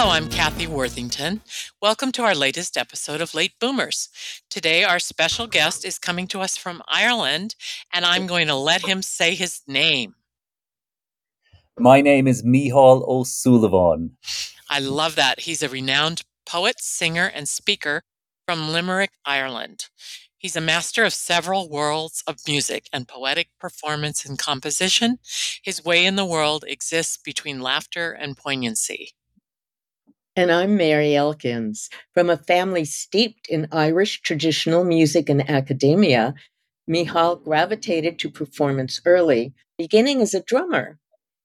Hello, I'm Kathy Worthington. Welcome to our latest episode of Late Boomers. Today, our special guest is coming to us from Ireland, and I'm going to let him say his name. My name is Micheal O Suilleabhain. I love that. He's a renowned poet, singer, and speaker from Limerick, Ireland. He's a master of several worlds of music and poetic performance and composition. His way in the world exists between laughter and poignancy. And I'm Mary Elkins. From a family steeped in Irish traditional music and academia, Micheal gravitated to performance early, beginning as a drummer.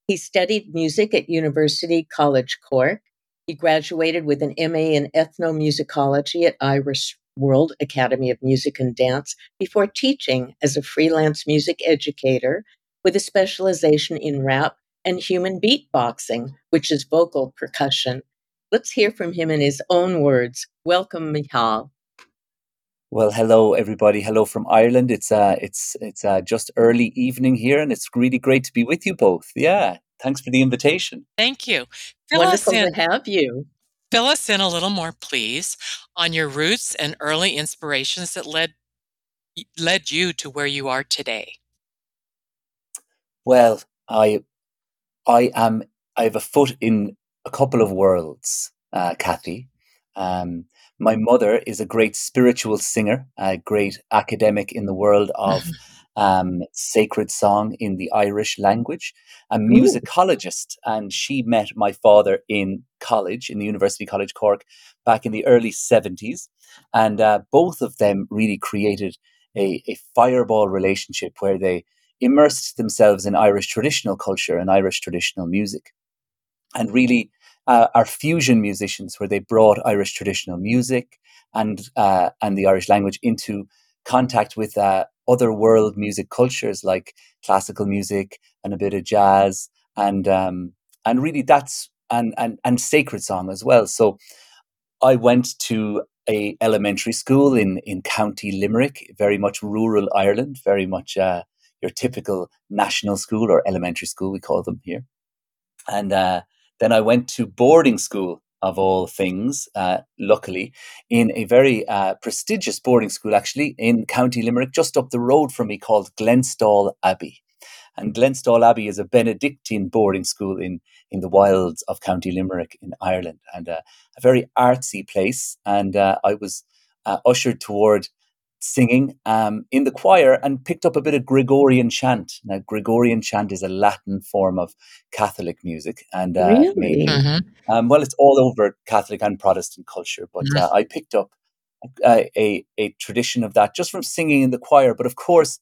He studied music at University College Cork. He graduated with an MA in ethnomusicology at Irish World Academy of Music and Dance before teaching as a freelance music educator with a specialization in rap and human beatboxing, which is vocal percussion. Let's hear from him in his own words. Welcome, Micheal. Well, hello everybody. Hello from Ireland. It's uh it's it's uh, just early evening here, and it's really great to be with you both. Yeah, thanks for the invitation. Thank you. Fill Wonderful in, to have you. Fill us in a little more, please, on your roots and early inspirations that led led you to where you are today. Well, I I am I have a foot in a couple of worlds, uh, Kathy. Um, my mother is a great spiritual singer, a great academic in the world of um, sacred song in the Irish language, a musicologist. And she met my father in college, in the University College Cork, back in the early 70s. And uh, both of them really created a, a fireball relationship where they immersed themselves in Irish traditional culture and Irish traditional music and really uh, are fusion musicians where they brought Irish traditional music and uh, and the Irish language into contact with uh, other world music cultures like classical music and a bit of jazz and um, and really that's and, and and sacred song as well. So I went to a elementary school in in County Limerick, very much rural Ireland, very much uh, your typical national school or elementary school we call them here, and uh, then I went to boarding school of all things, uh, luckily, in a very uh, prestigious boarding school, actually, in County Limerick, just up the road from me, called Glenstal Abbey. And Glenstal Abbey is a Benedictine boarding school in, in the wilds of County Limerick in Ireland, and uh, a very artsy place. And uh, I was uh, ushered toward singing um, in the choir and picked up a bit of Gregorian chant. Now, Gregorian chant is a Latin form of Catholic music, and uh, Really? maybe Mm-hmm. um, well, it's all over Catholic and Protestant culture, but Mhm. uh, I picked up a, a a tradition of that just from singing in the choir. But of course,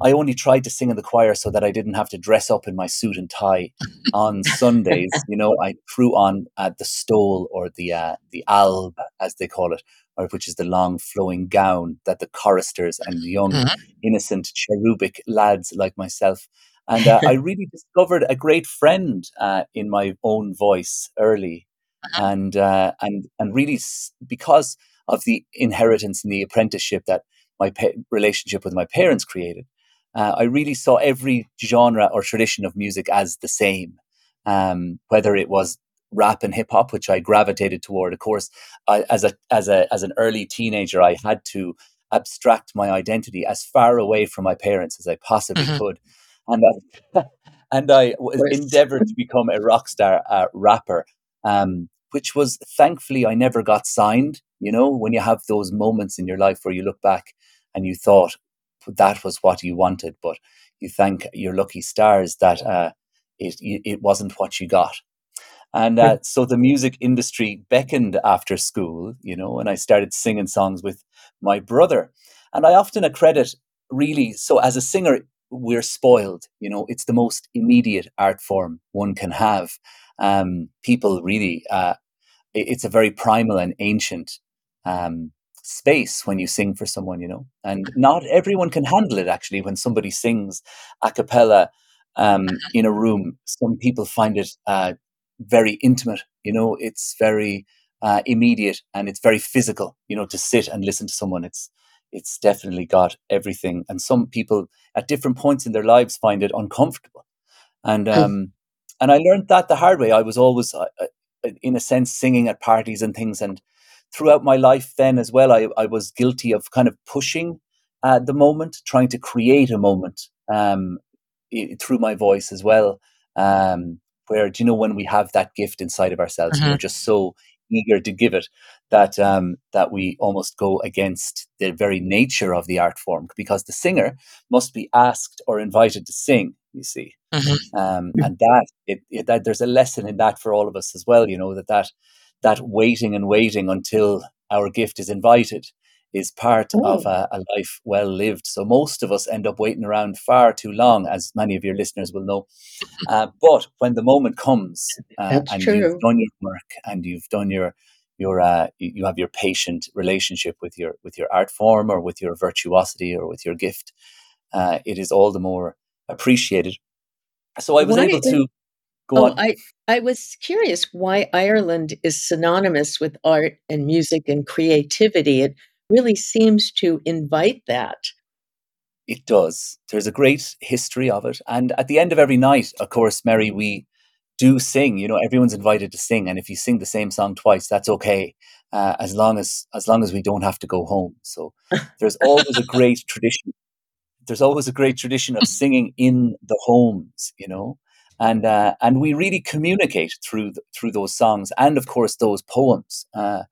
I only tried to sing in the choir so that I didn't have to dress up in my suit and tie on Sundays. you know, I threw on uh, the stole or the uh, the alb, as they call it, or which is the long flowing gown that the choristers and young Mhm. innocent cherubic lads like myself. And uh, I really discovered a great friend uh, in my own voice early, Uh-huh. and uh, and and really s- because of the inheritance and the apprenticeship that my pa- relationship with my parents created, uh, I really saw every genre or tradition of music as the same. Um, whether it was rap and hip hop, which I gravitated toward, of course, I, as a as a as an early teenager, I had to abstract my identity as far away from my parents as I possibly Mhm. could, and I, and I endeavored to become a rock star uh, rapper. Um, which was thankfully I never got signed. You know, when you have those moments in your life where you look back and you thought, that was what you wanted, but you thank your lucky stars that uh, it it wasn't what you got. And uh, so the music industry beckoned after school, you know, and I started singing songs with my brother. And I often accredit really, so as a singer, we're spoiled, you know, it's the most immediate art form one can have. Um, people really, uh, it's a very primal and ancient um, space when you sing for someone, you know, and not everyone can handle it actually when somebody sings a cappella um, in a room. Some people find it uh, very intimate. You know, it's very uh, immediate and it's very physical. You know, to sit and listen to someone, it's it's definitely got everything. And some people at different points in their lives find it uncomfortable. And hmm. um, and I learned that the hard way. I was always, uh, uh, in a sense, singing at parties and things. And throughout my life, then as well, I, I was guilty of kind of pushing uh, the moment, trying to create a moment um, through my voice as well. Um, where do you know when we have that gift inside of ourselves mm-hmm. we're just so eager to give it that um, that we almost go against the very nature of the art form because the singer must be asked or invited to sing you see mm-hmm. um, and that it, it, that there's a lesson in that for all of us as well you know that that that waiting and waiting until our gift is invited is part Ooh. of a, a, life well lived. So most of us end up waiting around far too long, as many of your listeners will know. Uh, but when the moment comes uh, and true. you've done your work and you've done your your uh, you have your patient relationship with your with your art form or with your virtuosity or with your gift, uh, it is all the more appreciated. So I was why, able to go oh, on. I I was curious why Ireland is synonymous with art and music and creativity. It really seems to invite that. It does. There's a great history of it. And at the end of every night, of course, Mary, we do sing. You know, everyone's invited to sing. And if you sing the same song twice, that's okay. Uh, as long as as long as we don't have to go home. So there's always a great tradition. There's always a great tradition of singing in the homes, you know, and uh, and we really communicate through the, through those songs and of course those poems. Uh,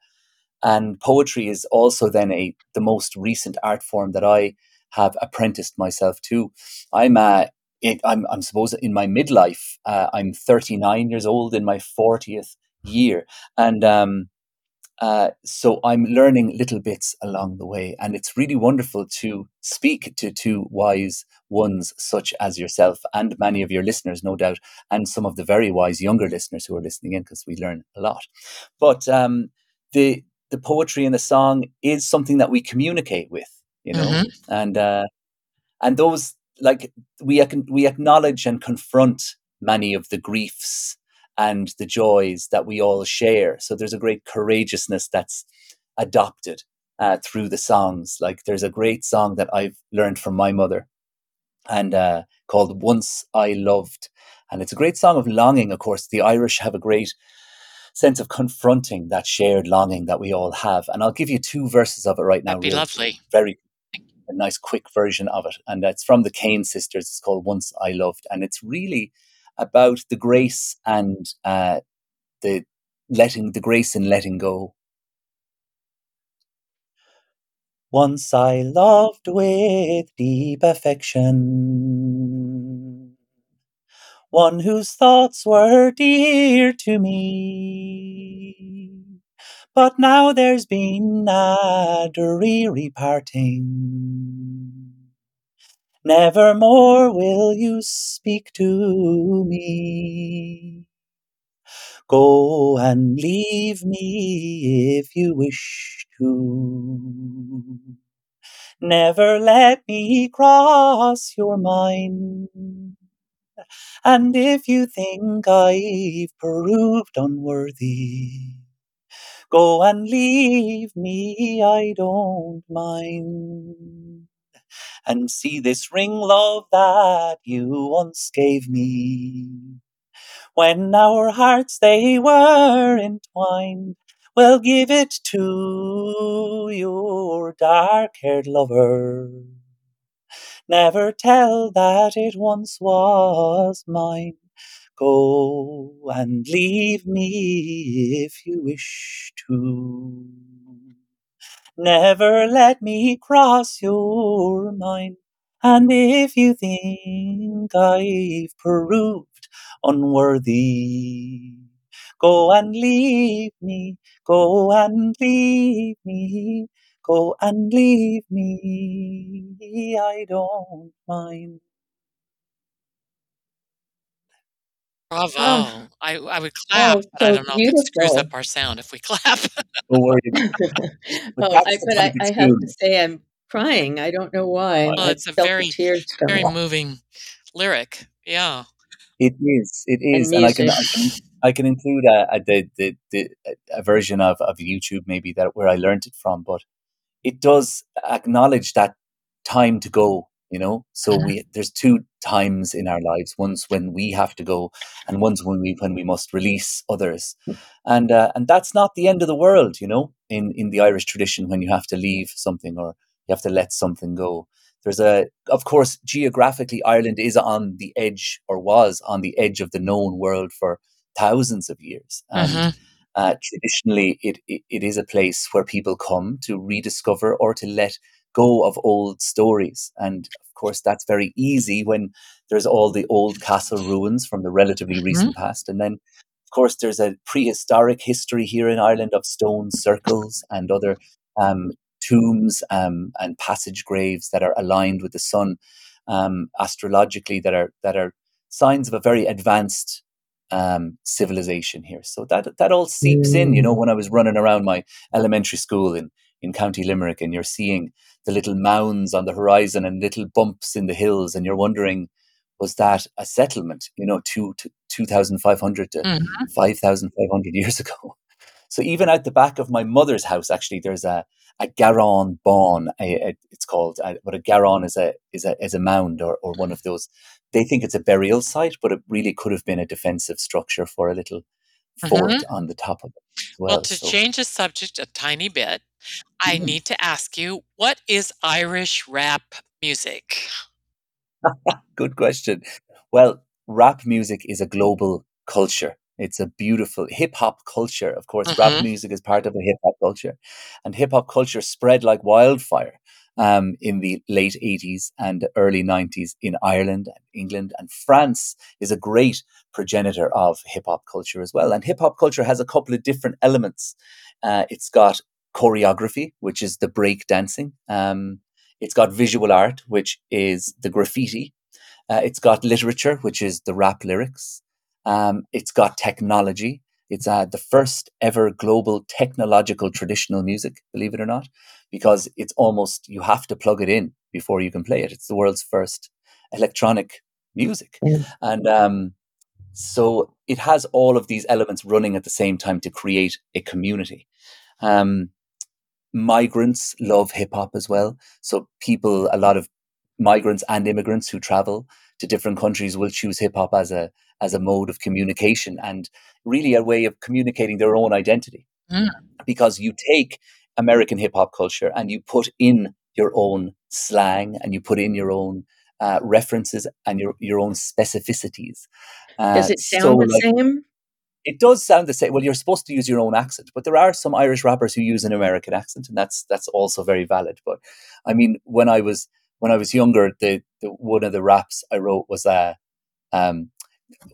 and poetry is also then a the most recent art form that I have apprenticed myself to. I'm uh, it, I'm I'm supposed in my midlife. Uh, I'm 39 years old in my 40th year, and um, uh, so I'm learning little bits along the way, and it's really wonderful to speak to two wise ones such as yourself and many of your listeners, no doubt, and some of the very wise younger listeners who are listening in because we learn a lot. But um, the the poetry in the song is something that we communicate with, you know, mm-hmm. and uh, and those like we we acknowledge and confront many of the griefs and the joys that we all share. So there's a great courageousness that's adopted uh, through the songs. Like there's a great song that I've learned from my mother, and uh, called "Once I Loved," and it's a great song of longing. Of course, the Irish have a great sense of confronting that shared longing that we all have. And I'll give you two verses of it right now. That'd be really, lovely. Very a nice quick version of it. And it's from the Keane sisters. It's called Once I Loved. And it's really about the grace and uh, the letting the grace in letting go. Once I loved with deep affection one whose thoughts were dear to me. But now there's been a dreary parting. Never more will you speak to me. Go and leave me if you wish to. Never let me cross your mind. And if you think I've proved unworthy, go and leave me, I don't mind. And see this ring, love, that you once gave me. When our hearts they were entwined, well, give it to your dark haired lover Never tell that it once was mine. Go and leave me if you wish to. Never let me cross your mind. And if you think I've proved unworthy, go and leave me, go and leave me, go and leave me. I don't mind. Bravo. Oh, I, I would clap, oh, but I don't know if it screws up our sound if we clap. Don't worry. Oh, I, the but I, I have to say I'm crying. I don't know why. well, I it's a very, tears very moving lyric. Yeah. It is. It is. And and I can I can I can include a, a the, the, the uh, a version of, of YouTube maybe that where I learned it from, but it does acknowledge that time to go. You know, so Mhm. we there's two times in our lives. once when we have to go, and once when we when we must release others, and uh, and that's not the end of the world. You know, in in the Irish tradition, when you have to leave something or you have to let something go. There's a, of course, geographically, Ireland is on the edge or was on the edge of the known world for thousands of years, and hmm uh, traditionally, it, it, it is a place where people come to rediscover or to let go of old stories. And of course, that's very easy when there's all the old castle ruins from the relatively hmm recent past. And then, of course, there's a prehistoric history here in Ireland of stone circles and other um, tombs um, and passage graves that are aligned with the sun um, astrologically that are that are signs of a very advanced um, civilization here. So that that all seeps in. You know, Mm. when I was running around my elementary school in in County Limerick, and you're seeing the little mounds on the horizon and little bumps in the hills, and you're wondering, was that a settlement? You know, two to two thousand five hundred to hmm five thousand five hundred years ago. So even out the back of my mother's house, actually, there's a a Garon Bawn. a- a- It's called, uh, but a Garon is a is a is a mound or, or one of those. They think it's a burial site, but it really could have been a defensive structure for a little fort on the top of it Well, well. to So change the subject a tiny bit, I mm, need to ask you, what is Irish rap music? good question. Well, rap music is a global culture. It's a beautiful hip hop culture. Of course, rap hmm music is part of the hip hop culture, and hip hop culture spread like wildfire um, in the late 80s and early 90s in Ireland and England. And France is a great progenitor of hip hop culture as well. And hip hop culture has a couple of different elements. Uh, it's got choreography, which is the break dancing. Um, it's got visual art, which is the graffiti. Uh, it's got literature, which is the rap lyrics. Um, it's got technology. It's uh, the first ever global technological traditional music, believe it or not, because it's almost, you have to plug it in before you can play it. It's the world's first electronic music. And um, so it has all of these elements running at the same time to create a community. Um, migrants love hip hop as well. So people, a lot of migrants and immigrants who travel to different countries will choose hip hop as a as a mode of communication and really a way of communicating their own identity. Mm. Because you take American hip hop culture and you put in your own slang and you put in your own uh, references and your your own specificities. Does Uh, it so sound the like same? it does sound the same. Well, you're supposed to use your own accent, but there are some Irish rappers who use an American accent, and that's that's also very valid. But I mean, when I was when I was younger, the, the one of the raps I wrote was uh, um,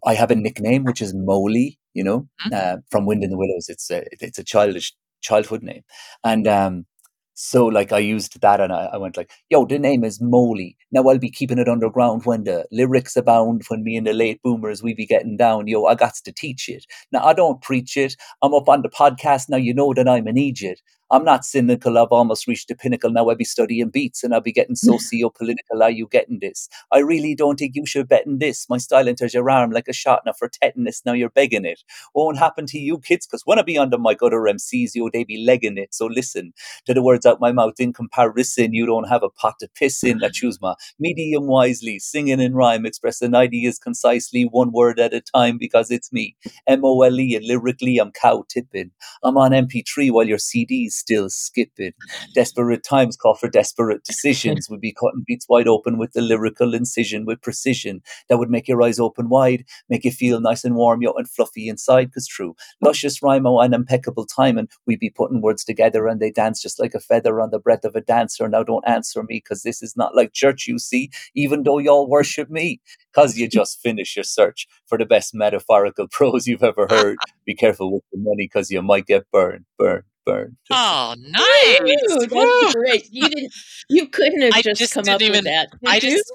I have a nickname which is Moley, you know, Mhm. uh, from Wind in the Willows. It's a it's a childish childhood name, and um, so like I used that, and I, I went like, "Yo, the name is Moley. Now I'll be keeping it underground when the lyrics abound. When me and the late boomers we be getting down. Yo, I got to teach it. Now I don't preach it. I'm up on the podcast now. You know that I'm an idiot. I'm not cynical. I've almost reached the pinnacle. Now I'll be studying beats and I'll be getting socio-political. Are you getting this? I really don't think you should bet in this. My style enters your arm like a shot now for tetanus. Now you're begging it. Won't happen to you kids because when I be under my gutter MCs, you they be legging it. So listen to the words out my mouth in comparison. You don't have a pot to piss in. I choose my medium wisely, singing in rhyme, expressing ideas concisely, one word at a time because it's me. M O L E and lyrically I'm cow tipping. I'm on MP3 while your CDs still skipping. Desperate times call for desperate decisions. Would be cutting beats wide open with the lyrical incision with precision that would make your eyes open wide, make you feel nice and warm, yo, and fluffy inside. Cause true, luscious rhyme oh, and impeccable time, and we'd be putting words together and they dance just like a feather on the breath of a dancer. Now don't answer me, cause this is not like church, you see. Even though y'all worship me, cause you just finish your search for the best metaphorical prose you've ever heard. Be careful with the money, cause you might get burned, burned, burned. Oh, nice! Ooh, that's great. You didn't. You couldn't have I just, just come up didn't with that. Did I you? just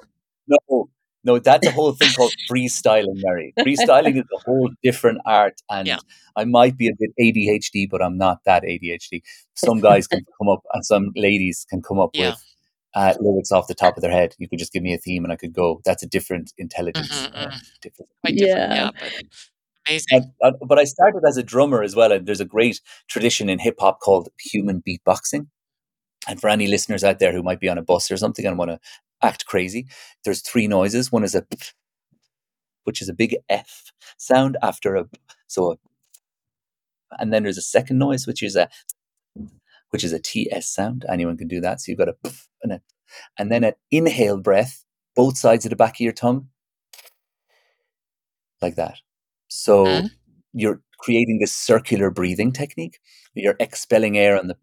No, no, that's a whole thing called freestyling, Mary. Freestyling is a whole different art, and Yeah. I might be a bit ADHD, but I'm not that ADHD. Some guys can come up, and some ladies can come up Yeah. with uh, lyrics off the top of their head. You could just give me a theme, and I could go. That's a different intelligence. Mhm, uh, mhm. different. quite different. Yeah. Yeah, but amazing. And, and, but I started as a drummer as well, and there's a great tradition in hip hop called human beatboxing. And for any listeners out there who might be on a bus or something and want to act crazy, there's three noises. One is a, which is a big F sound after a, so, a, and then there's a second noise which is a, which is a TS sound. Anyone can do that. So you've got a and a, and then an inhale breath, both sides of the back of your tongue, like that. So Mhm. you're creating this circular breathing technique. You're expelling air on the.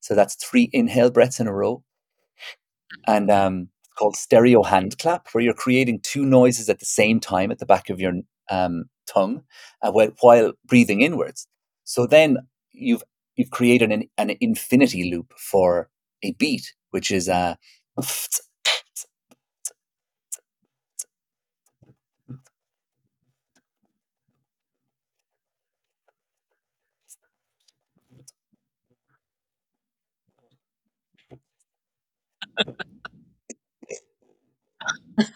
So that's three inhale breaths in a row, and um, it's called stereo hand clap, where you're creating two noises at the same time at the back of your um, tongue, uh, while, while breathing inwards. So then you've you've created an, an infinity loop for a beat, which is uh,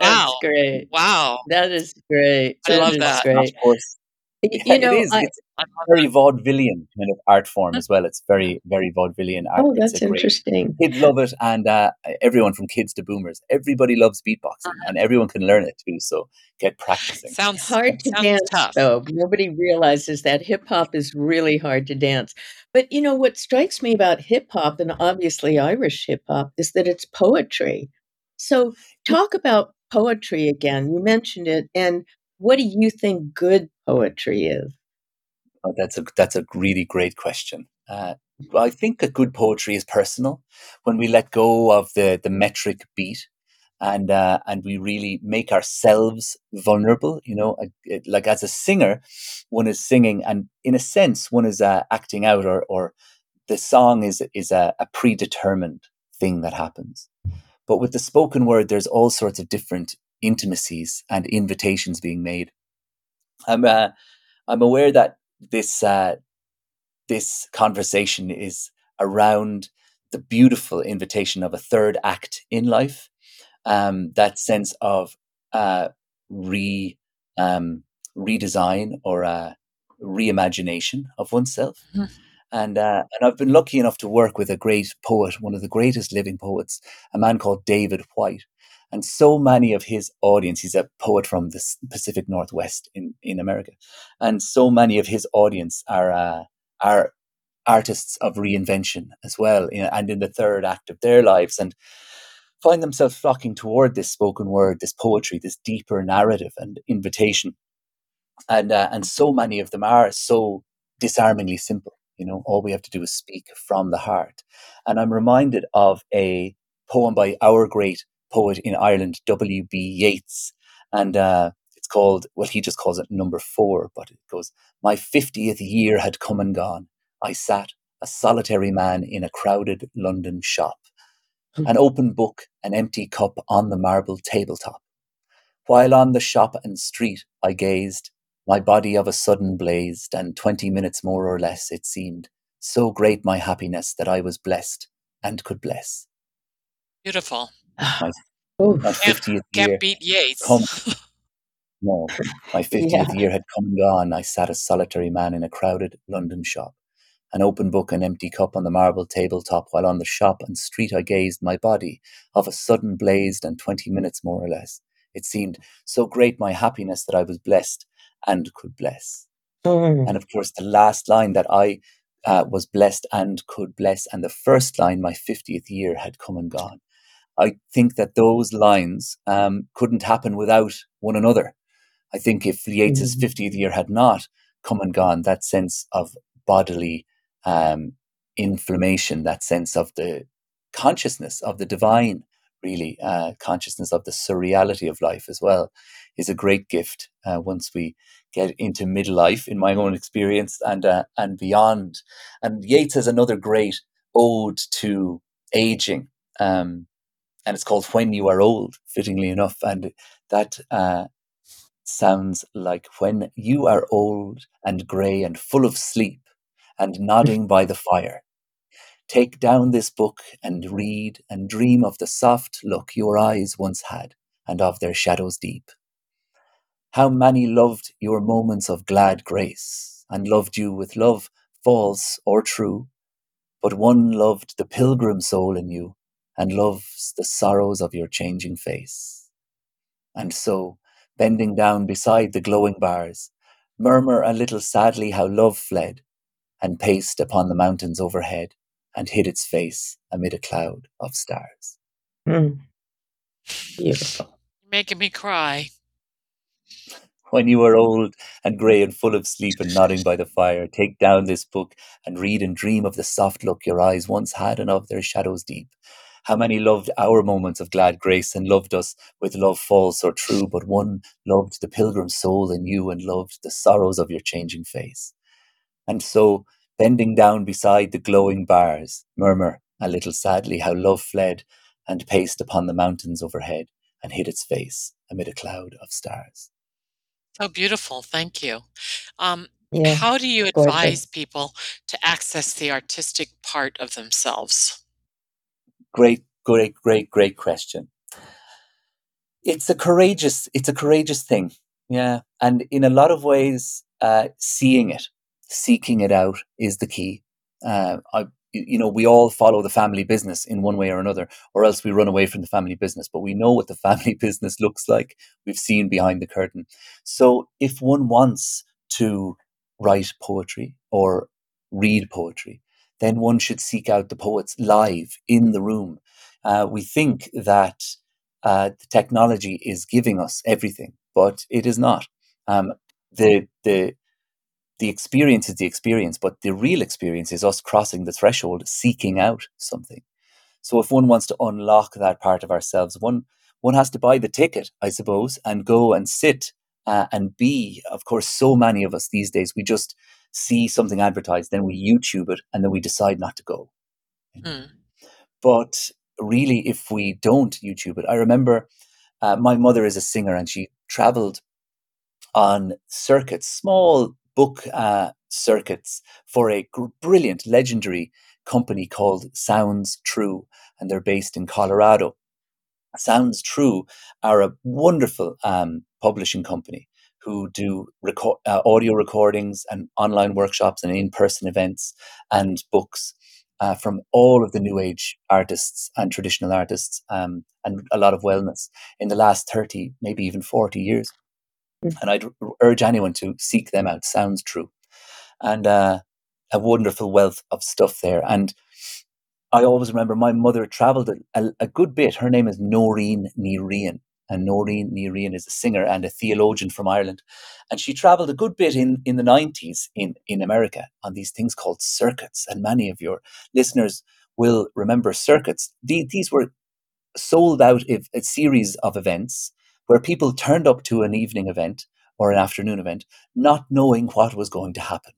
That's Wow. great. Wow. That is great. I love that. And of course, Y- yeah, you know, it is. I, it's I love very vaudevillian kind of art form as well. It's very, very vaudevillian art. oh, It's that's great interesting. kids love it, and uh, everyone from kids to boomers, everybody loves beatboxing, and everyone can learn it too. So get practicing. Sounds hard to sounds dance tough. though nobody realizes that hip hop is really hard to dance but you know what strikes me about hip hop and obviously irish hip hop is that it's poetry so talk about poetry again you mentioned it and what do you think good poetry is Oh, that's a that's a really great question. Uh, I think that good poetry is personal when we let go of the the metric beat and uh, and we really make ourselves vulnerable. You know, like as a singer, one is singing, and in a sense, one is uh, acting out, or or the song is is a, a predetermined thing that happens. But with the spoken word, there's all sorts of different intimacies and invitations being made. I'm uh, I'm aware that this uh, this conversation is around the beautiful invitation of a third act in life. Um, that sense of uh, re um, redesign or uh, reimagination of oneself. Mhm. And uh, and I've been lucky enough to work with a great poet, one of the greatest living poets, a man called David Whyte. And so many of his audience, he's a poet from the Pacific Northwest in, in America, and so many of his audience are uh, are artists of reinvention as well, you know, and in the third act of their lives, and find themselves flocking toward this spoken word, this poetry, this deeper narrative and invitation, and uh, and so many of them are so disarmingly simple. You know, all we have to do is speak from the heart, and I'm reminded of a poem by our great poet in Ireland, W. B. Yeats, and uh, it's called well, he just calls it number four, but it goes, "My fiftieth year had come and gone." I sat, a solitary man, in a crowded London shop. An open book, an empty cup on the marble tabletop. While on the shop and street I gazed, my body of a sudden blazed, and twenty minutes more or less it seemed, so great my happiness that I was blessed and could bless. Beautiful. Ooh, My fiftieth year Can't beat Yeats. come. No, my 50th Yeah. year had come and gone. I sat a solitary man in a crowded London shop. An open book, an empty cup on the marble tabletop, while on the shop and street I gazed, my body of a sudden blazed, and twenty minutes more or less. It seemed so great my happiness that I was blessed and could bless. Mm. And of course, the last line that I uh, was blessed and could bless, and the first line, my 50th year had come and gone. I think that those lines um, couldn't happen without one another. I think if Yeats's Mhm. 50th year had not come and gone, that sense of bodily um, inflammation, that sense of the consciousness of the divine, really, uh, consciousness of the surreality of life as well, is a great gift uh, once we get into midlife, in my own experience, and uh, and beyond. And Yeats has another great ode to aging, um, and it's called "When You Are Old," fittingly enough, and that. Uh, sounds like when you are old and grey and full of sleep and nodding by the fire. Take down this book and read and dream of the soft look your eyes once had and of their shadows deep. How many loved your moments of glad grace and loved you with love false or true, but one loved the pilgrim soul in you and loves the sorrows of your changing face. And so, bending down beside the glowing bars, murmur a little sadly how love fled and paced upon the mountains overhead and hid its face amid a cloud of stars. Mm. Beautiful. You're making me cry. When you are old and grey and full of sleep and nodding by the fire, take down this book and read and dream of the soft look your eyes once had and of their shadows deep. How many loved our moments of glad grace and loved us with love false or true, but one loved the pilgrim soul in you and loved the sorrows of your changing face. And so, bending down beside the glowing bars, murmur a little sadly how love fled and paced upon the mountains overhead and hid its face amid a cloud of stars. So beautiful. Thank you. Um, Yeah. How do you gorgeous. advise people to access the artistic part of themselves? Great, great, great, great question. It's a courageous, it's a courageous thing. Yeah. And in a lot of ways, uh, seeing it, seeking it out is the key. Uh, I, you know, we all follow the family business in one way or another, or else we run away from the family business. But we know what the family business looks like. We've seen behind the curtain. So if one wants to write poetry or read poetry, then one should seek out the poets live in the room. Uh, we think that uh, the technology is giving us everything, but it is not. Um, the the the experience is the experience, but the real experience is us crossing the threshold, seeking out something. So if one wants to unlock that part of ourselves, one one has to buy the ticket, I suppose, and go and sit uh, and be. Of course, so many of us these days we just see something advertised, then we YouTube it, and then we decide not to go. Hmm. But really, if we don't YouTube it, I remember uh, my mother is a singer and she traveled on circuits, small book uh, circuits for a gr- brilliant, legendary company called Sounds True, and they're based in Colorado. Sounds True are a wonderful um, publishing company who do record, uh, audio recordings and online workshops and in-person events and books uh, from all of the new age artists and traditional artists um, and a lot of wellness in the last 30 maybe even 40 years. Mm. and i'd r- urge anyone to seek them out. Sounds true. And uh, a wonderful wealth of stuff there. And i always remember my mother traveled a, a, good bit. Her name is noreen Nerian, and Nóirín Ní Riain is a singer and a theologian from ireland. And she traveled a good bit in, in the 90s in, in america on these things called circuits. And many of your listeners will remember circuits. The- these were sold out if a series of events where people turned up to an evening event or an afternoon event not knowing what was going to happen.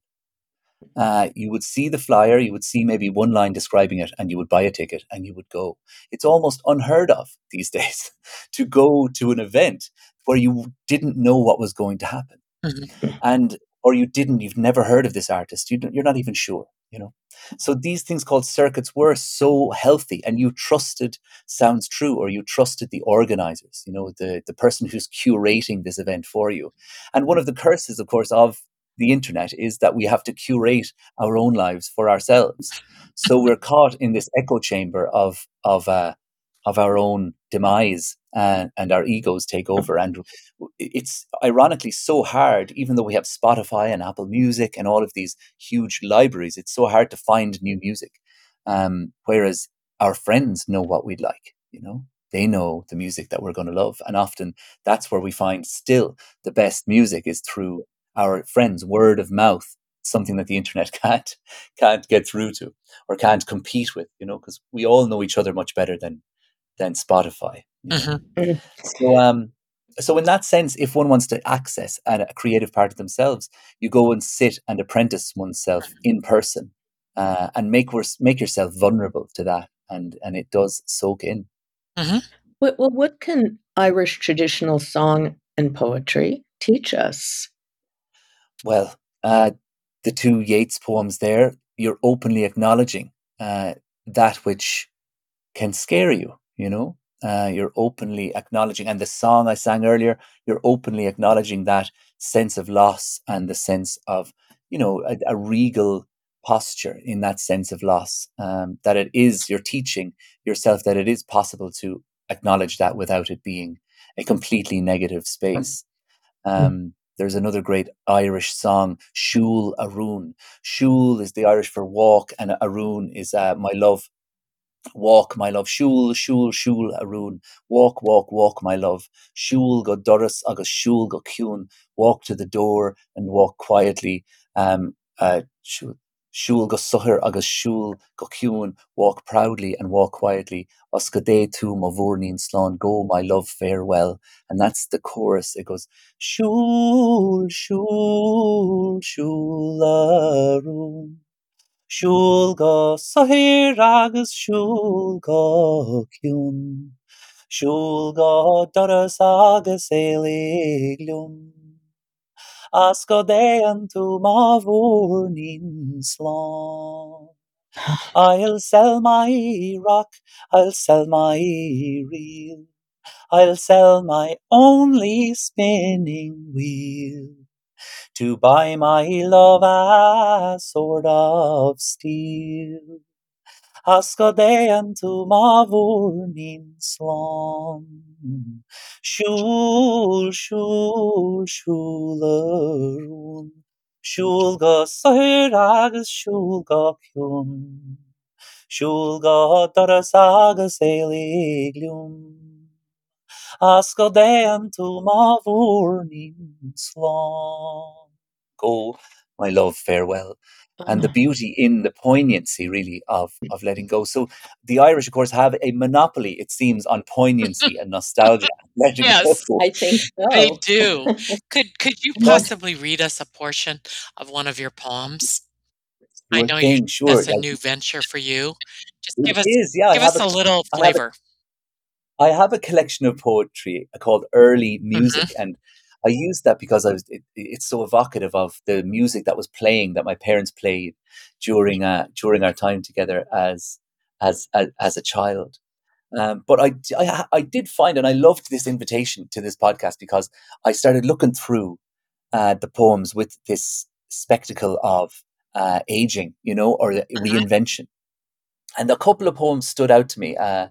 Uh, you would see the flyer, you would see maybe one line describing it, and you would buy a ticket and you would go. It's almost unheard of these days to go to an event where you didn't know what was going to happen, Mhm. and or you didn't, you've never heard of this artist, you don't, you're not even sure, you know. So these things called circuits were so healthy, and you trusted sounds true, or you trusted the organizers, you know, the the person who's curating this event for you. And one of the curses, of course, of the internet is that we have to curate our own lives for ourselves. So we're caught in this echo chamber of of uh, of our own demise and, and our egos take over. And it's ironically so hard, even though we have Spotify and Apple Music and all of these huge libraries, it's so hard to find new music. Um, whereas our friends know what we'd like, you know, they know the music that we're going to love. And often that's where we find still the best music is through our friends, word of mouth, something that the internet can't can't get through to or can't compete with, you know, because we all know each other much better than than Spotify. Mm-hmm. mm-hmm. So um so in that sense, if one wants to access a, creative part of themselves, you go and sit and apprentice oneself in person uh, and make make yourself vulnerable to that, and and it does soak in. Mm-hmm. Well, what can Irish traditional song and poetry teach us? Well, uh, the two Yeats poems there, you're openly acknowledging uh, that which can scare you, you know? Uh, you're openly acknowledging, and the song I sang earlier, you're openly acknowledging that sense of loss and the sense of, you know, a, a regal posture in that sense of loss. Um, that it is, you're teaching yourself that it is possible to acknowledge that without it being a completely negative space. Hmm. Um, there's another great Irish song, Siúil Arún. Siúil is the Irish for walk, and Arún is uh, my love. Walk, my love. Siúil, siúil, siúil Arún. Walk, walk, walk, my love. Siúil go doras agus siúil go ciún. Walk to the door and walk quietly. Um, uh, Siúil go suthir agus siúil go ciún, walk proudly and walk quietly, os go dé tú má slán, go my love farewell. And that's the chorus. It goes, Siúil, siúil, siúil arún. Siúil go suthir agus siúil go ciún. Siúil go doras agus élig liom. as go dé an tú má bhór slán. I'll sell my rock, I'll sell my reel, I'll sell my only spinning wheel to buy my love a sword of steel. as go dé an tú má bhór slán. Siúl siúlarún, Siúl go sair agus ciún. Siúl go doras agus éligliún. As go dé an tú má bhór nín slán. Go, my love, farewell. And the uh-huh. beauty in the poignancy really of of letting go so the irish of course have a monopoly it seems on poignancy and nostalgia yes go. i think so. they do could could you possibly read us a portion of one of your poems sure i know thing, you, sure. that's a new venture for you just give us is, yeah, give us a, a little flavor I have a collection of poetry called Early Music, mm-hmm. and I used that because I was it, it's so evocative of the music that was playing that my parents played during uh, during our time together as as as, as a child. Um, but I, I I did find and I loved this invitation to this podcast because I started looking through uh, the poems with this spectacle of uh, aging, you know, or mm-hmm. reinvention. And a couple of poems stood out to me. Uh,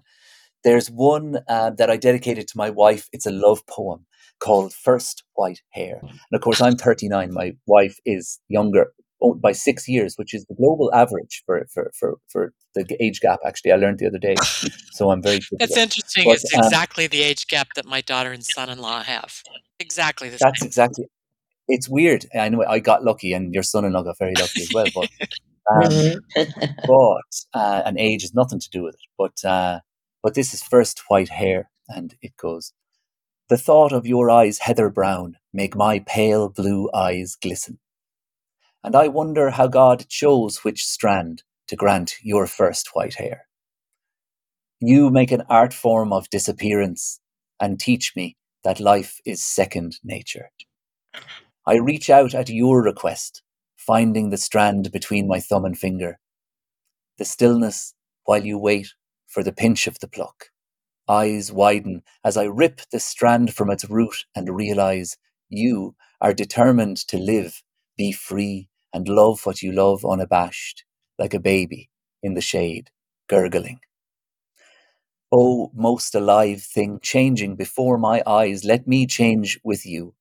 there's one uh, that I dedicated to my wife. It's a love poem called First White Hair. And of course, I'm 39. My wife is younger by six years, which is the global average for, for, for, for the age gap. Actually, I learned the other day. So I'm very. It's interesting. But, it's um, exactly the age gap that my daughter and son-in-law have. Exactly the that's same. exactly. It's weird. I know I got lucky, and your son-in-law got very lucky as well. But um, mm-hmm. but uh, and age has nothing to do with it. But uh, but this is first white hair, and it goes. The thought of your eyes heather brown make my pale blue eyes glisten. And I wonder how God chose which strand to grant your first white hair. You make an art form of disappearance and teach me that life is second nature. I reach out at your request, finding the strand between my thumb and finger. The stillness while you wait for the pinch of the pluck. Eyes widen as I rip the strand from its root and realize you are determined to live, be free, and love what you love unabashed, like a baby in the shade, gurgling. Oh, most alive thing changing before my eyes, let me change with you.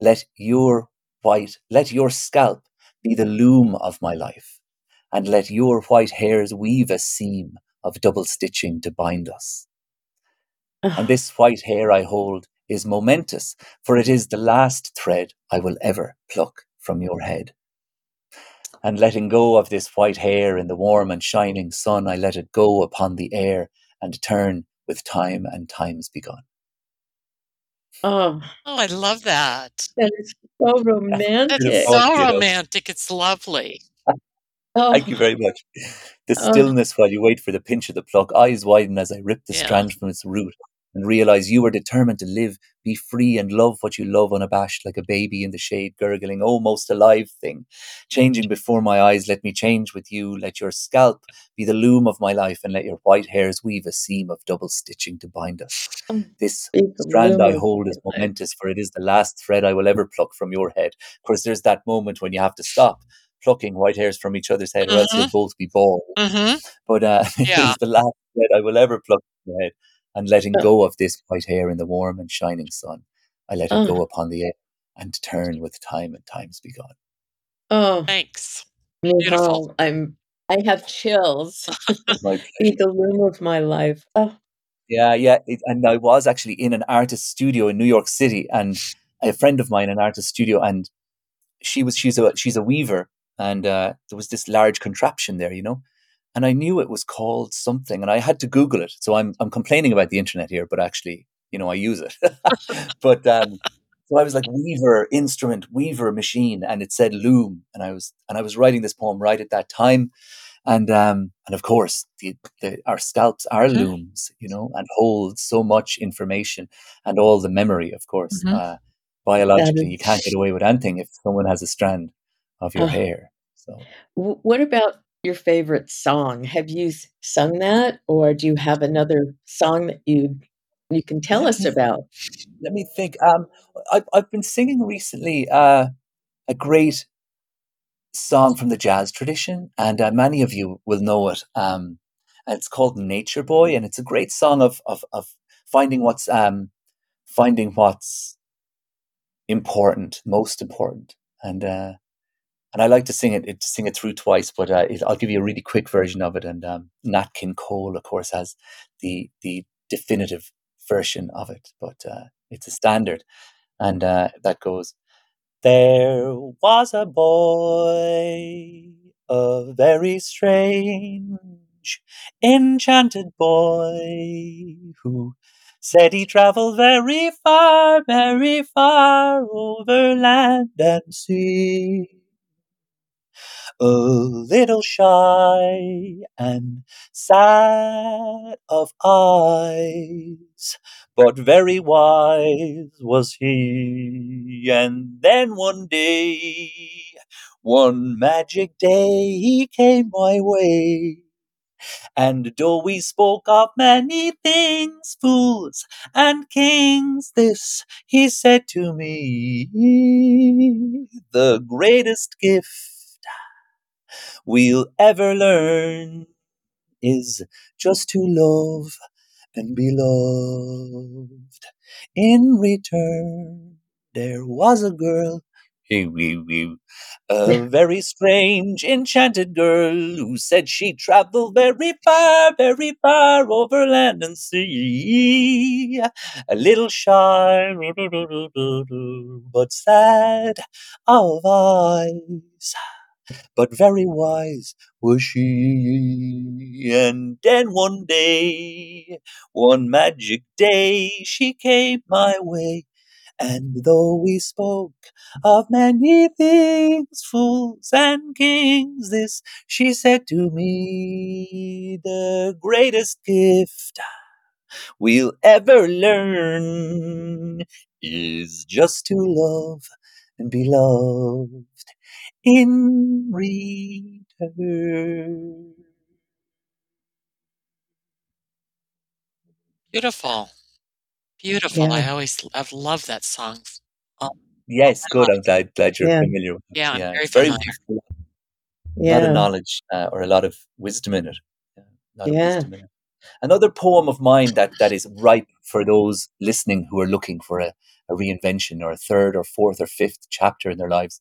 Let your white, let your scalp be the loom of my life, and let your white hairs weave a seam of double stitching to bind us. And this white hair I hold is momentous, for it is the last thread I will ever pluck from your head. And letting go of this white hair in the warm and shining sun, I let it go upon the air and turn with time and times begun. Oh, Oh, I love that. that is so romantic. That's Oh, so romantic. It's lovely. Oh, Thank you very much. The Oh. stillness while you wait for the pinch of the pluck, eyes widen as I rip the Yeah. strand from its root and realize you are determined to live, be free, and love what you love unabashed like a baby in the shade, gurgling, almost alive thing. Changing before my eyes, let me change with you. Let your scalp be the loom of my life, and let your white hairs weave a seam of double stitching to bind us. Oh, This the strand I hold is momentous, for it is the last thread I will ever pluck from your head. Of course, there's that moment when you have to stop plucking white hairs from each other's head, or else you'll both be bald. hmm But uh, Yeah. it is the last thread I will ever pluck from your head, and letting Oh. go of this white hair in the warm and shining sun, I let it Oh. go upon the air and turn with time and times begun. Oh, Thanks. Micheal, I'm. I have chills. My Be the loom of my life. Oh, Yeah, yeah. It, and I was actually in an artist studio in New York City, and a friend of mine, an artist studio, and she was she's a she's a weaver, and uh, there was this large contraption there, you know, and I knew it was called something, and I had to Google it. So I'm I'm complaining about the internet here, but actually, you know, I use it. but um, so I was like weaver instrument, weaver machine, and it said loom, and I was and I was writing this poem right at that time, and um, and of course, the, the our scalps are looms, you know, and hold so much information and all the memory. Of course, Mhm. uh, biologically, you can't get away with anything if someone has a strand of your Oh. hair. So what about your favorite song? Have you sung that, or do you have another song that you you can tell us about? let me think. Um, I've I've been singing recently uh, a great song from the jazz tradition, and uh, many of you will know it. Um, and it's called Nature Boy, and it's a great song of of, of finding what's um, finding what's important, most important, and uh, and I like to sing it it- to sing it through twice. But uh, it, I'll give you a really quick version of it. And um, Nat King Cole, of course, has the the definitive version of it, but uh, it's a standard, and uh, that goes. There was a boy, a very strange, enchanted boy, who said he traveled very far, very far over land and sea. A little shy and sad of eyes, but very wise was he. And then one day, one magic day, he came my way. And though we spoke of many things, fools and kings, this he said to me, the greatest gift we'll ever learn is just to love and be loved. In return, there was a girl, a very strange, enchanted girl who said she'd travel very far, very far over land and sea. A little shy, but sad of eyes but very wise was she. And then one day, one magic day, she came my way. And though we spoke of many things, fools and kings, this she said to me, the greatest gift we'll ever learn is just to love and be loved in return. Beautiful. Beautiful. I always I've loved that song. Um, yes, good. I'm glad glad you're Yeah. familiar with it. Yeah, I'm very very familiar. a lot of mm-hmm. knowledge uh, or a lot of wisdom in it. Yeah, a lot Yeah. of wisdom in it. Another poem of mine that, that is ripe for those listening who are looking for a, a reinvention or a third or fourth or fifth chapter in their lives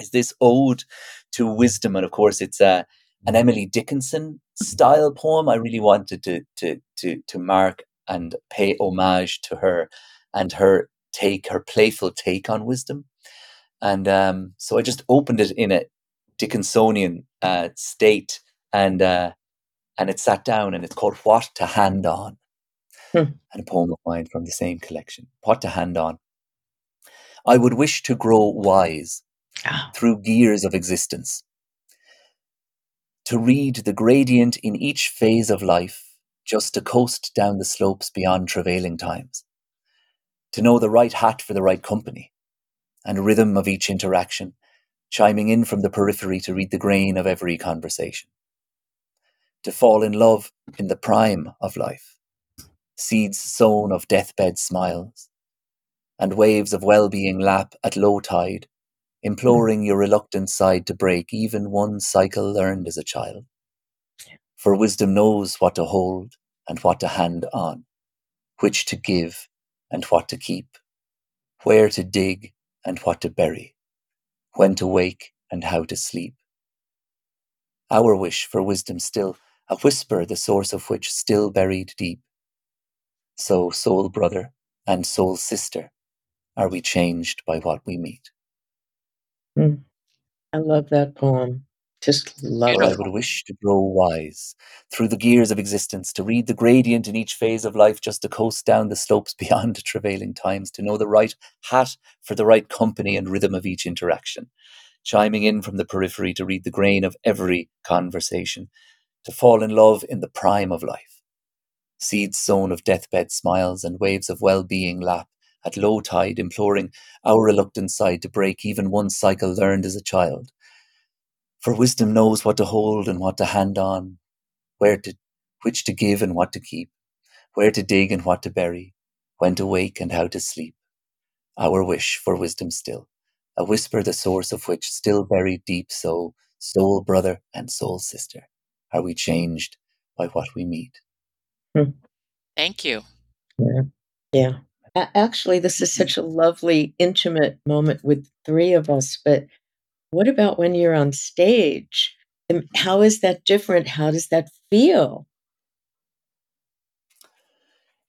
is this ode to wisdom. And of course, it's a, an Emily Dickinson style poem. I really wanted to, to, to, to mark and pay homage to her and her take, her playful take on wisdom. And um, so I just opened it in a Dickinsonian uh, state and uh, and it sat down and it's called What to Hand On. Hmm. And a poem of mine from the same collection. What to Hand On. I would wish to grow wise ah. through gears of existence, to read the gradient in each phase of life, just to coast down the slopes beyond travailing times, to know the right hat for the right company, and rhythm of each interaction, chiming in from the periphery to read the grain of every conversation. To fall in love in the prime of life, seeds sown of deathbed smiles, and waves of well being lap at low tide, Mm. imploring your reluctant side to break even one cycle learned as a child. For wisdom knows what to hold and what to hand on, which to give and what to keep, where to dig and what to bury, when to wake and how to sleep. Our wish for wisdom still a whisper the source of which still buried deep. So, soul brother and soul sister, are we changed by what we meet? Mm. I love that poem. Just love it. I would wish to grow wise through the gears of existence, to read the gradient in each phase of life, just to coast down the slopes beyond the travailing times, to know the right hat for the right company and rhythm of each interaction, chiming in from the periphery to read the grain of every conversation, to fall in love in the prime of life. Seeds sown of deathbed smiles and waves of well being lap at low tide, imploring our reluctant side to break even one cycle learned as a child. For wisdom knows what to hold and what to hand on, where to, which to give and what to keep, where to dig and what to bury, when to wake and how to sleep. Our wish for wisdom still, a whisper the source of which still buried deep so, soul brother and soul sister are we changed by what we meet? Hmm. Thank you. Yeah. Yeah. Actually, this is such a lovely, intimate moment with three of us. But what about when you're on stage? How is that different? How does that feel?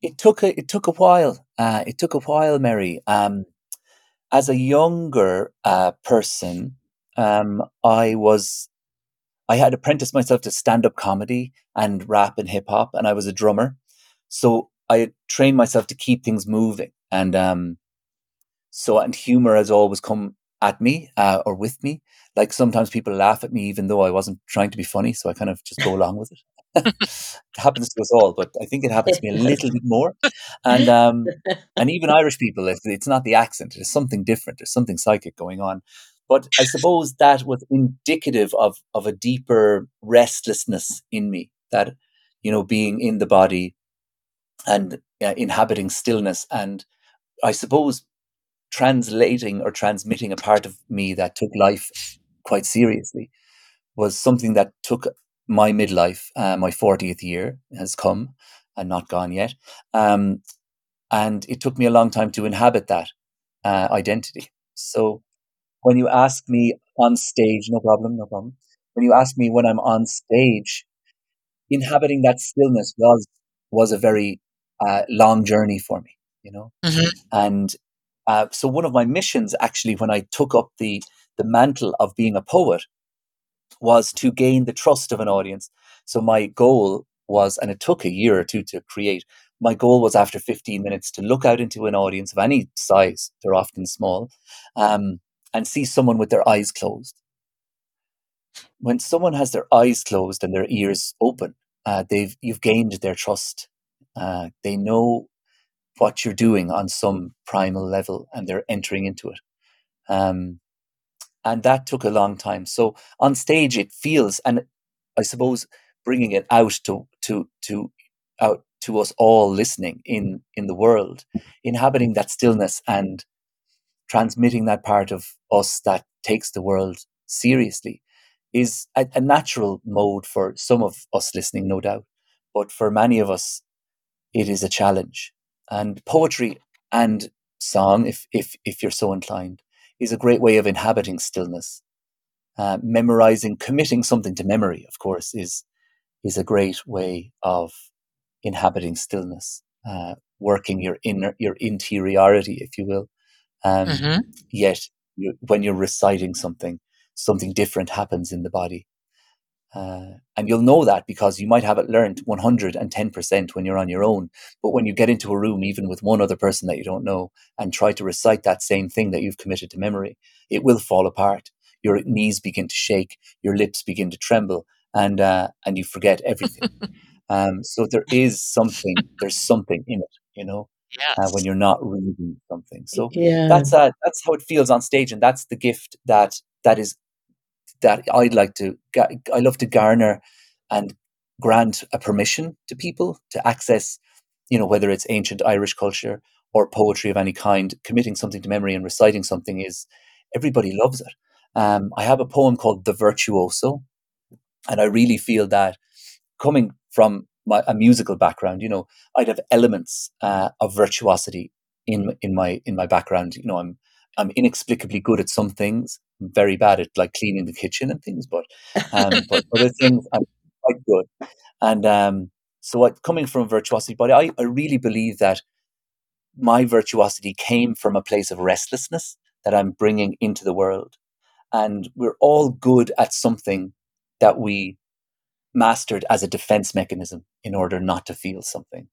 It took a it took a while. Uh, it took a while, Mary. Um, as a younger uh, person, um, I was I had apprenticed myself to stand up comedy and rap and hip hop, and I was a drummer. So I trained myself to keep things moving. And um, so, and humor has always come at me uh, or with me. Like sometimes people laugh at me, even though I wasn't trying to be funny. So I kind of just go along with it. it happens to us all, but I think it happens to me a little bit more. And um, and even Irish people, it's not the accent, there's something different. There's something psychic going on. But I suppose that was indicative of of a deeper restlessness in me. That you know, being in the body and uh, inhabiting stillness, and I suppose translating or transmitting a part of me that took life quite seriously was something that took my midlife. Uh, my fortieth year has come and not gone yet, um, and it took me a long time to inhabit that uh, identity. So when you ask me on stage, no problem, no problem. When you ask me when I'm on stage, inhabiting that stillness was was a very uh, long journey for me, you know. Mm-hmm. And uh, so one of my missions, actually, when I took up the the mantle of being a poet, was to gain the trust of an audience. So my goal was, and it took a year or two to create. My goal was after 15 minutes to look out into an audience of any size, they're often small, um, and see someone with their eyes closed. When someone has their eyes closed and their ears open, uh, they've you've gained their trust. Uh, they know what you're doing on some primal level, and they're entering into it. Um, and that took a long time. So on stage, it feels, and I suppose bringing it out to to to out to us all listening in in the world, inhabiting that stillness and transmitting that part of us that takes the world seriously is a, a, natural mode for some of us listening, no doubt. but for many of us, it is a challenge. And poetry and song, if if if you're so inclined, is a great way of inhabiting stillness. Uh, memorizing, committing something to memory, of course, is is a great way of inhabiting stillness, uh, working your inner your interiority, if you will. Um, Mm-hmm. Yet, you, when you're reciting something, something different happens in the body. Uh, and you'll know that because you might have it learned 110% when you're on your own. But when you get into a room, even with one other person that you don't know, and try to recite that same thing that you've committed to memory, it will fall apart. Your knees begin to shake, your lips begin to tremble, and uh, and you forget everything. um, so there is something. There's something in it, you know, uh, when you're not reading something. So Yeah. that's uh, that's how it feels on stage, and that's the gift that that is that I'd like to. I love to garner and grant a permission to people to access, you know, whether it's ancient Irish culture or poetry of any kind. Committing something to memory and reciting something is everybody loves it. Um, I have a poem called "The Virtuoso," and I really feel that coming from my, a musical background, you know, I'd have elements uh, of virtuosity in in my in my background. You know, I'm I'm inexplicably good at some things. I'm very bad at like cleaning the kitchen and things, but um, but other things I'm quite good. And um, so, I, coming from virtuosity, but I, I really believe that my virtuosity came from a place of restlessness that I'm bringing into the world. And we're all good at something that we mastered as a defense mechanism in order not to feel something.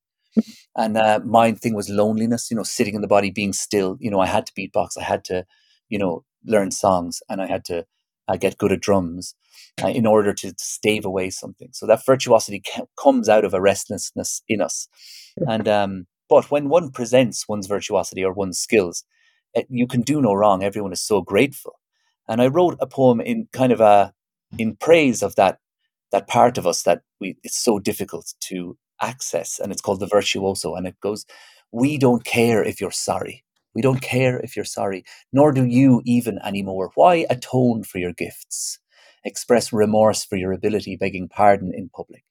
And uh, my thing was loneliness, you know, sitting in the body, being still. You know, I had to beatbox, I had to, you know, learn songs, and I had to uh, get good at drums uh, in order to, to stave away something. So that virtuosity comes out of a restlessness in us. And um, but when one presents one's virtuosity or one's skills, it, you can do no wrong. Everyone is so grateful. And I wrote a poem in kind of a in praise of that that part of us that we it's so difficult to access and it's called the virtuoso and it goes we don't care if you're sorry. We don't care if you're sorry nor do you even anymore. Why atone for your gifts? Express remorse for your ability begging pardon in public.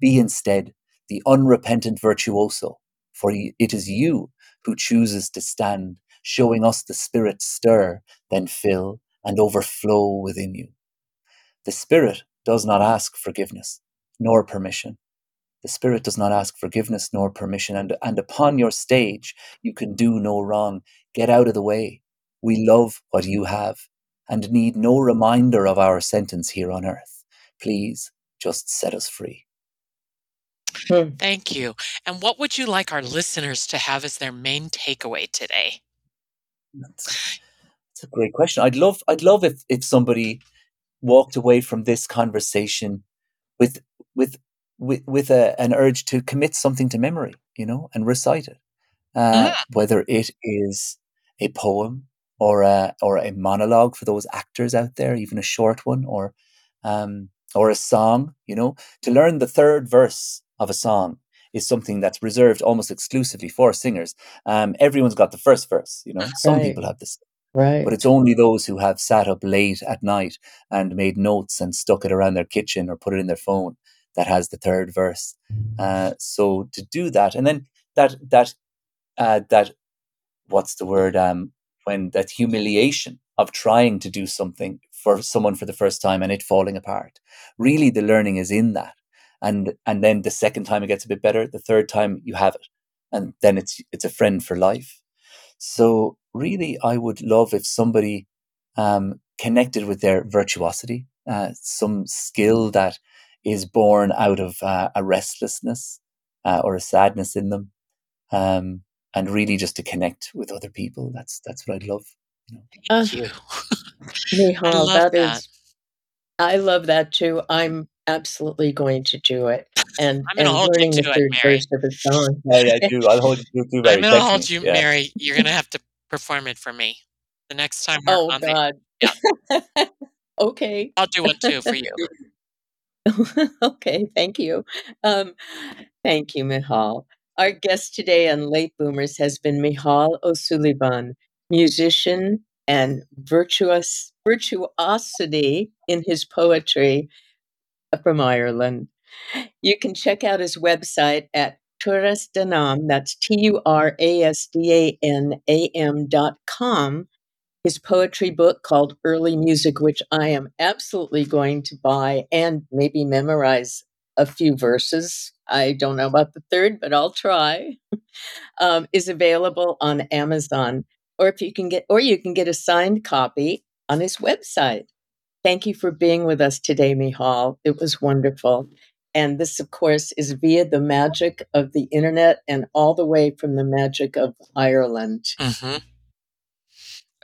Be instead the unrepentant virtuoso for it is you who chooses to stand showing us the spirit stir then fill and overflow within you. The Spirit does not ask forgiveness nor permission. The Spirit does not ask forgiveness nor permission. And, and upon your stage, you can do no wrong. Get out of the way. We love what you have and need no reminder of our sentence here on earth. Please just set us free. Hmm. Thank you. And what would you like our listeners to have as their main takeaway today? That's, that's a great question. I'd love, I'd love if, if somebody walked away from this conversation with, with, with, with a, an urge to commit something to memory, you know, and recite it. uh, Mm, whether it is a poem or a or a monologue for those actors out there, even a short one, or um, or a song. You know, to learn the third verse of a song is something that's reserved almost exclusively for singers. Um, everyone's got the first verse. You know, some Right. people have this, Right. but it's only those who have sat up late at night and made notes and stuck it around their kitchen or put it in their phone that has the third verse. Uh, so to do that, and then that that uh, that what's the word um, when that humiliation of trying to do something for someone for the first time and it falling apart. Really, the learning is in that, and and then the second time it gets a bit better. The third time you have it, and then it's it's a friend for life. So really, I would love if somebody um, connected with their virtuosity, uh, some skill that is born out of uh, a restlessness uh, or a sadness in them, um, and really just to connect with other people. That's that's what I'd love. You know. Uh, Thank. I Micheal, love that is, that. I love that too. I'm absolutely going to do it. And I'm going to hold you to it, Mary. verse of a song. Yeah, yeah, do. I'll hold you too, I'm Mary. going to Text hold me. you, Yeah. Mary. You're going to have to perform it for me the next time we're Oh on the. God. Yeah, okay. I'll do one too for you. okay, thank you. Um, thank you, Micheal. Our guest today on Late Boomers has been Micheal O Suilleabhain, musician and virtuous virtuosity in his poetry from Ireland. You can check out his website at Turasdanam, that's T U R A S D A N A M dot com, his poetry book called Early Music, which I am absolutely going to buy and maybe memorize a few verses. I don't know about the third, but I'll try. um, is available on Amazon, or if you can get, or you can get a signed copy on his website. Thank you for being with us today, Micheal. It was wonderful. And this, of course, is via the magic of the internet and all the way from the magic of Ireland. Mm-hmm.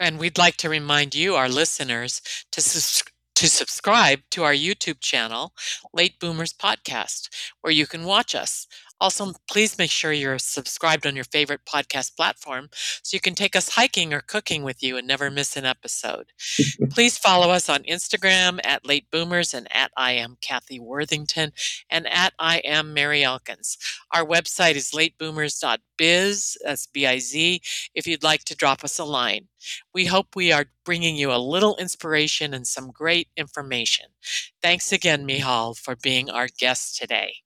And we'd like to remind you, our listeners, to sus- to subscribe to our YouTube channel, Late Boomers Podcast, where you can watch us. Also, please make sure you're subscribed on your favorite podcast platform so you can take us hiking or cooking with you and never miss an episode. please follow us on Instagram at Late Boomers and at I am Kathy Worthington and at I am Mary Elkins. Our website is lateboomers.biz, that's B I Z, if you'd like to drop us a line. We hope we are bringing you a little inspiration and some great information. Thanks again, Micheal, for being our guest today.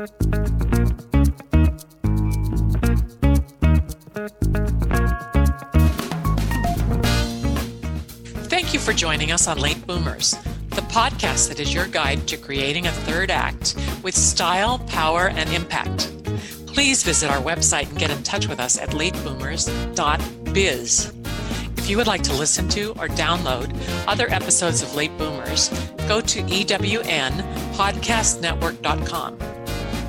Thank you for joining us on Late Boomers, the podcast that is your guide to creating a third act with style, power, and impact. Please visit our website and get in touch with us at lateboomers.biz. If you would like to listen to or download other episodes of Late Boomers, go to ewnpodcastnetwork.com.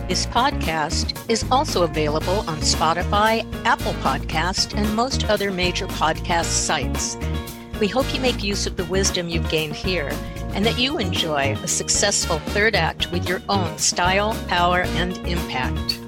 This podcast is also available on Spotify, Apple Podcast, and most other major podcast sites. We hope you make use of the wisdom you've gained here and that you enjoy a successful third act with your own style, power, and impact.